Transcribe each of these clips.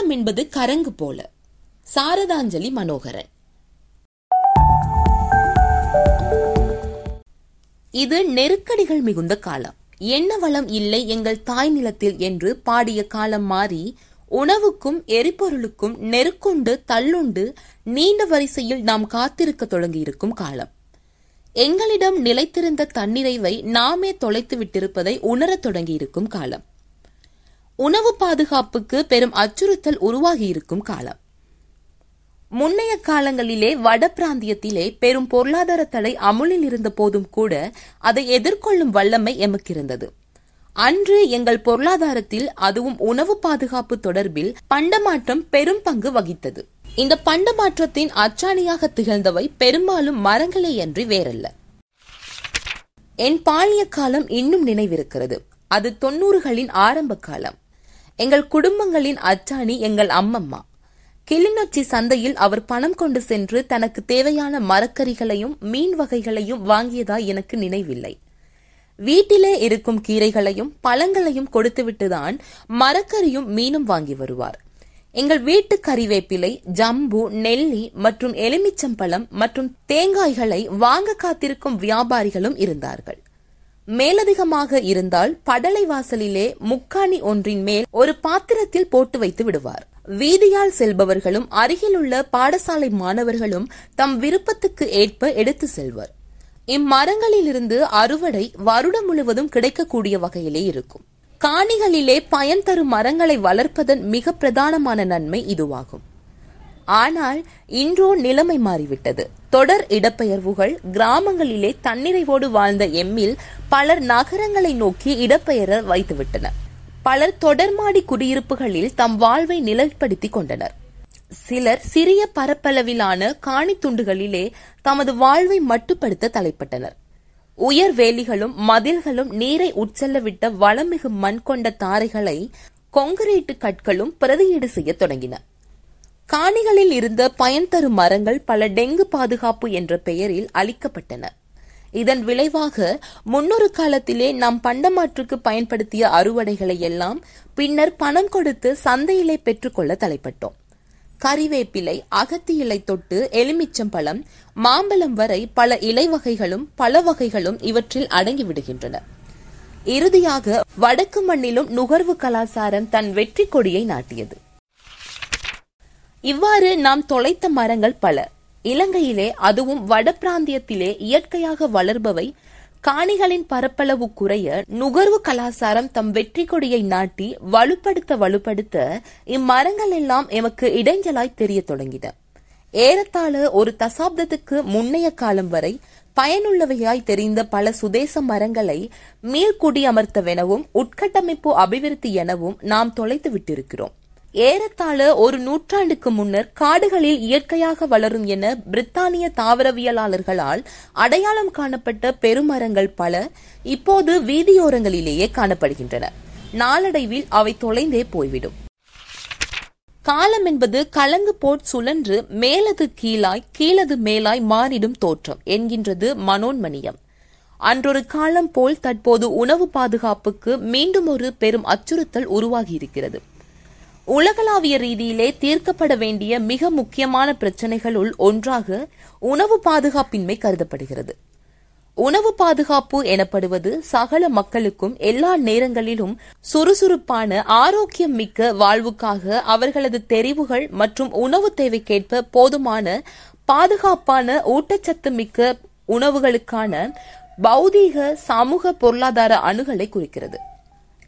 காலம் என்பது கரங்கு போல. சாரதாஞ்சலி மனோகரன். இது நெருக்கடிகள் மிகுந்த காலம். என்ன வளம் இல்லை எங்கள் தாய் நிலத்தில் என்று பாடிய காலம் மாறி உணவுக்கும் எரிபொருளுக்கும் நெருக்குண்டு தள்ளுண்டு நீண்ட வரிசையில் நாம் காத்திருக்க தொடங்கியிருக்கும் காலம். எங்களிடம் நிலைத்திருந்த தன்னிறைவை நாமே தொலைத்து விட்டிருப்பதை உணரத் தொடங்கியிருக்கும் காலம். உணவு பாதுகாப்புக்கு பெரும் அச்சுறுத்தல் உருவாகியிருக்கும் காலம். முன்னைய காலங்களிலே வட பிராந்தியத்திலே பெரும் பொருளாதார தடை அமுலில் இருந்த போதும் கூட அதை எதிர்கொள்ளும் வல்லமை எமக்கிருந்தது. அன்று எங்கள் பொருளாதாரத்தில் அதுவும் உணவு பாதுகாப்பு தொடர்பில் பண்டமாற்றம் பெரும் பங்கு வகித்தது. இந்த பண்டமாற்றத்தின் அச்சாணியாக திகழ்ந்தவை பெரும்பாலும் மரங்களே அன்றி வேறல்ல. என் பாலிய காலம் இன்னும் நினைவிருக்கிறது. அது தொன்னூறுகளின் ஆரம்ப காலம். எங்கள் குடும்பங்களின் அச்சாணி எங்கள் அம்மம்மா. கிளிநொச்சி சந்தையில் அவர் பணம் கொண்டு சென்று தனக்கு தேவையான மரக்கறிகளையும் மீன் வகைகளையும் வாங்கியதா எனக்கு நினைவில்லை. வீட்டிலே இருக்கும் கீரைகளையும் பழங்களையும் கொடுத்துவிட்டுதான் மரக்கறியும் மீனும் வாங்கி வருவார். எங்கள் வீட்டு கறிவேப்பிலை ஜம்பு நெல்லி மற்றும் எலுமிச்சம்பழம் மற்றும் தேங்காய்களை வாங்க காத்திருக்கும் வியாபாரிகளும் இருந்தார்கள். மேலதிகமாக இருந்தால் படலை வாசலிலே முக்காணி ஒன்றின் மேல் ஒரு பாத்திரத்தில் போட்டு வைத்து விடுவார். வீதியால் செல்பவர்களும் அருகிலுள்ள பாடசாலை மாணவர்களும் தம் விருப்பத்துக்கு ஏற்ப எடுத்து செல்வர். இம்மரங்களிலிருந்து அறுவடை வருடம் முழுவதும் கிடைக்கக்கூடிய வகையிலே இருக்கும். காணிகளிலே பயன் தரும் மரங்களை வளர்ப்பதன் மிக பிரதானமான நன்மை இதுவாகும். ஆனால் இன்றோ நிலைமை மாறிவிட்டது. தொடர் இடப்பெயர்வுகள் கிராமங்களிலே தன்னிறைவோடு வாழ்ந்த எம்மில் பலர் நகரங்களை நோக்கி இடப்பெயர வைத்துவிட்டனர் பலர் தொடர்மாடி குடியிருப்புகளில் தம் வாழ்வை நிலைப்படுத்திக் கொண்டனர். சிலர் சிறிய பரப்பளவிலான காணி துண்டுகளிலே தமது வாழ்வை மட்டுப்படுத்த தலைப்பட்டனர். உயர் வேலிகளும் மதில்களும் நீரை உட்செல்லவிட்ட வளமிகு மண் கொண்ட தாரைகளை கொங்கிரீட்டு கற்களும் பிரதியீடு செய்ய தொடங்கின. காணிகளில் இருந்த பயன் தரும் மரங்கள் பல டெங்கு பாதுகாப்பு என்ற பெயரில் அளிக்கப்பட்டன. இதன் விளைவாக முன்னொரு காலத்திலே நாம் பண்டமாற்றுக்கு பயன்படுத்திய அறுவடைகளை எல்லாம் பின்னர் பணம் கொடுத்து சந்தையிலே பெற்றுக்கொள்ள தலைப்பட்டோம். கறிவேப்பிலை அகத்தி இலை தொட்டு எலுமிச்சம்பழம் மாம்பழம் வரை பல இலை வகைகளும் பல வகைகளும் இவற்றில் அடங்கிவிடுகின்றன இறுதியாக வடக்கு மண்ணிலும் நுகர்வு கலாச்சாரம் தன் வெற்றி கொடியை நாட்டியது. இவ்வாறு நாம் தொலைத்த மரங்கள் பல. இலங்கையிலே அதுவும் வட பிராந்தியத்திலே இயற்கையாக வளர்பவை காணிகளின் பரப்பளவு குறைய நுகர்வு கலாச்சாரம் தம் வெற்றி கொடியை நாட்டி வலுப்படுத்த வலுப்படுத்த இம்மரங்கள் எல்லாம் எமக்கு இடைஞ்சலாய் தெரிய தொடங்கின. ஏறத்தாழ ஒரு தசாப்தத்துக்கு முன்னைய காலம் வரை பயனுள்ளவையாய் தெரிந்த பல சுதேச மரங்களை மீள்குடியமர்த்தவெனவும் உட்கட்டமைப்பு அபிவிருத்தி எனவும் நாம் தொலைத்து விட்டிருக்கிறோம். ஏறத்தாழ ஒரு நூற்றாண்டுக்கு முன்னர் காடுகளில் இயற்கையாக வளரும் என பிரித்தானிய தாவரவியலாளர்களால் அடையாளம் காணப்பட்ட பெருமரங்கள் பல இப்போது வீதியோரங்களிலேயே காணப்படுகின்றன. நாளடைவில் அவை தொலைந்தே போய்விடும். காலம் என்பது கலங்கு போட் சுழன்று மேலது கீழாய் கீழது மேலாய் மாறிடும் தோற்றம் என்கின்றது மனோன்மணியம். அன்றொரு காலம் போல் தற்போது உணவு பாதுகாப்புக்கு மீண்டும் ஒரு பெரும் அச்சுறுத்தல் உருவாகியிருக்கிறது. உலகளாவிய ரீதியிலே தீர்க்கப்பட வேண்டிய மிக முக்கியமான பிரச்சனைகளுள் ஒன்றாக உணவு பாதுகாப்பின்மை கருதப்படுகிறது. உணவு பாதுகாப்பு எனப்படுவது சகல மக்களுக்கும் எல்லா நேரங்களிலும் சுறுசுறுப்பான ஆரோக்கியம் மிக்க வாழ்வுக்காக அவர்களது தெரிவுகள் மற்றும் உணவு தேவைக்கேற்ப போதுமான பாதுகாப்பான ஊட்டச்சத்து மிக்க உணவுகளுக்கான பௌதீக சமூக பொருளாதார அணுகலை குறிக்கிறது.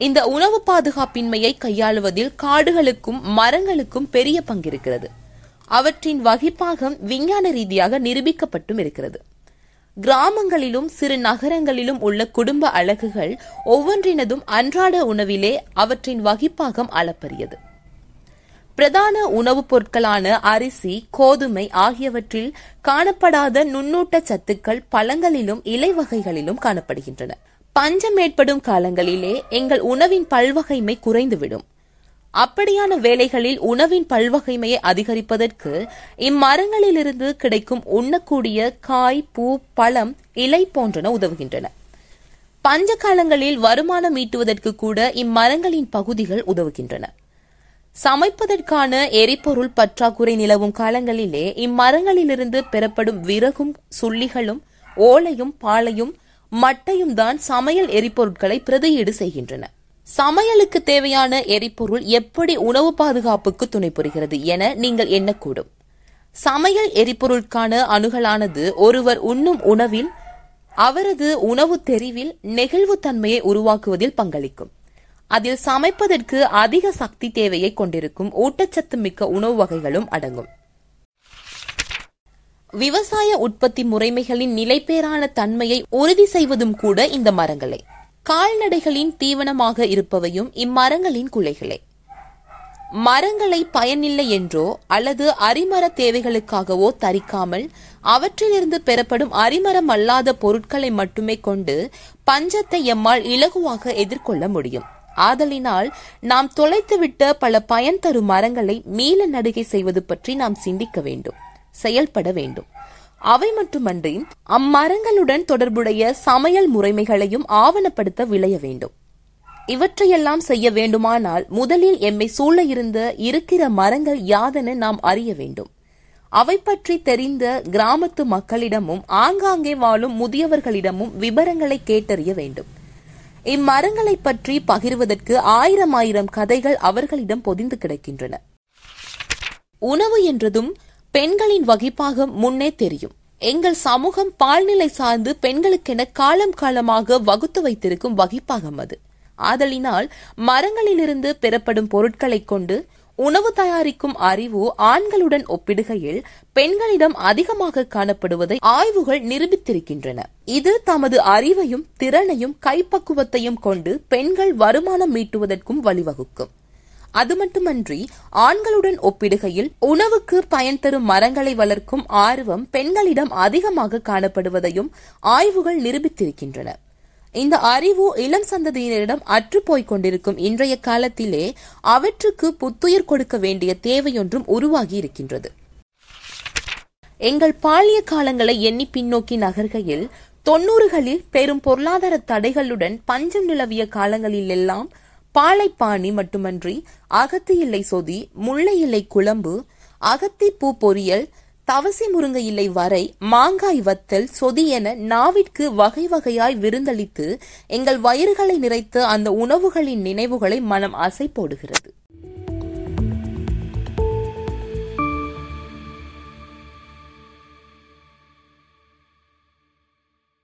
இந்த உணவு பாதுகாப்பின்மையை கையாளுவதில் காடுகளுக்கும் மரங்களுக்கும் பெரிய பங்கிருக்கிறது. அவற்றின் வகிப்பாகம் விஞ்ஞான ரீதியாக நிரூபிக்கப்பட்டும் இருக்கிறது. கிராமங்களிலும் சிறு நகரங்களிலும் உள்ள குடும்ப அழகுகள் ஒவ்வொன்றினதும் அன்றாட உணவிலே அவற்றின் வகிப்பாகம் அளப்பரியது. பிரதான உணவுப் பொருட்களான அரிசி கோதுமை ஆகியவற்றில் காணப்படாத நுண்ணூட்ட சத்துக்கள் பழங்களிலும் இலை வகைகளிலும் காணப்படுகின்றன. பஞ்சம் ஏற்படும் காலங்களிலே எங்கள் உணவின் பல்வகைமை குறைந்துவிடும். அப்படியான வேலைகளில் உணவின் பல்வகைமையை அதிகரிப்பதற்கு இம்மரங்களிலிருந்து கிடைக்கும் உண்ணக்கூடிய காய் பூ பழம் இலை போன்றன உதவுகின்றன. பஞ்ச காலங்களில் வருமானம் ஈட்டுவதற்கு கூட இம்மரங்களின் பகுதிகள் உதவுகின்றன. சமைப்பதற்கான எரிபொருள் பற்றாக்குறை நிலவும் காலங்களிலே இம்மரங்களிலிருந்து பெறப்படும் விறகும் சுள்ளிகளும் ஓலையும் பாலையும் மட்டையும் தான் சமையல் எரிபொருட்களை பிரதியீடு செய்கின்றன. சமையலுக்கு தேவையான எரிபொருள் எப்படி உணவு பாதுகாப்புக்கு துணை புரிகிறது என நீங்கள் எண்ணக்கூடும். சமையல் எரிபொருளுக்கான அணுகலானது ஒருவர் உண்ணும் உணவில் அவரது உணவு தெரிவில் நெகிழ்வுத்தன்மையை உருவாக்குவதில் பங்களிக்கும். அதில் சமைப்பதற்கு அதிக சக்தி தேவையை கொண்டிருக்கும் ஊட்டச்சத்து மிக்க உணவு வகைகளும் அடங்கும். விவசாய உற்பத்தி முறைமைகளின் நிலைப்பேறான தன்மையை உறுதி செய்வதும் கூட இந்த மரங்களே. கால்நடைகளின் தீவனமாக இருப்பவையும் இம்மரங்களின் குலைகளே. மரங்களை பயனில்லை என்றோ அல்லது அரிமர தேவைகளுக்காகவோ தரிக்காமல் அவற்றிலிருந்து பெறப்படும் அரிமரம் அல்லாத பொருட்களை மட்டுமே கொண்டு பஞ்சத்தை எம்மால் இலகுவாக எதிர்கொள்ள முடியும். ஆதலினால் நாம் தொலைத்துவிட்ட பல பயன் தரும் மரங்களை மீள நடுகை செய்வது பற்றி நாம் சிந்திக்க வேண்டும். செயல்பட வேண்டும். அவை மட்டுமன்றி அம்மரங்களுடன் தொடர்புடைய சமையல் முறைமைகளையும் ஆவணப்படுத்த விளைய வேண்டும். இவற்றையெல்லாம் செய்ய வேண்டுமானால் முதலில் எம்மை சூழ இருந்த இருக்கிற மரங்கள் யாதென நாம் அறிய வேண்டும். அவை பற்றி தெரிந்த கிராமத்து மக்களிடமும் ஆங்காங்கே வாழும் முதியவர்களிடமும் விவரங்களை கேட்டறிய வேண்டும். இம்மரங்களை பற்றி பகிர்வதற்கு ஆயிரம் ஆயிரம் கதைகள் அவர்களிடம் பொதிந்து கிடக்கின்றன. உணவு என்றதும் பெண்களின் வகிப்பாகம் முன்னே தெரியும். எங்கள் சமூகம் பால்நிலை சார்ந்து பெண்களுக்கென காலம் காலமாக வகுத்து வைத்திருக்கும் வகிப்பாகம் அது. ஆதலினால் மரங்களிலிருந்து பெறப்படும் பொருட்களைக் கொண்டு உணவு தயாரிக்கும் அறிவு ஆண்களுடன் ஒப்பிடுகையில் பெண்களிடம் அதிகமாக காணப்படுவதை ஆய்வுகள் நிரூபித்திருக்கின்றன. இது தமது அறிவையும் திறனையும் கைப்பக்குவத்தையும் கொண்டு பெண்கள் வருமானம் மீட்டுவதற்கும் வழிவகுக்கும். அது மட்டுமன்றி ஆண்களுடன் ஒப்பிடுகையில் உணவுக்கு பயன் தரும் மரங்களை வளர்க்கும் ஆர்வம் பெண்களிடம் அதிகமாக காணப்படுவதையும் ஆய்வுகள் நிரூபித்திருக்கின்றன. இந்த அறிவு இளம் சந்ததியினரிடம் அற்றுப்போய்க் கொண்டிருக்கும் இன்றைய காலத்திலே அவற்றுக்கு புத்துயிர் கொடுக்க வேண்டிய தேவையொன்றும் உருவாகி இருக்கின்றது. எங்கள் பாலிய காலங்களை எண்ணி பின்னோக்கி நகர்கையில் தொன்னூறுகளில் பெரும் பொருளாதார தடைகளுடன் பஞ்சம் நிலவிய காலங்களில் எல்லாம் பாலைப்பாணி மட்டுமன்றி அகத்தி இல்லை சொதி முல்லை இல்லை குழம்பு அகத்தி பூ பொரியல் தவசி முருங்கை இலை வரை மாங்காய் வத்தல் சொதி என நாவிற்கு வகை வகையாய் விருந்தளித்து எங்கள் வயிறுகளை நிறைத்து அந்த உணவுகளின் நினைவுகளை மனம் அசை போடுகிறது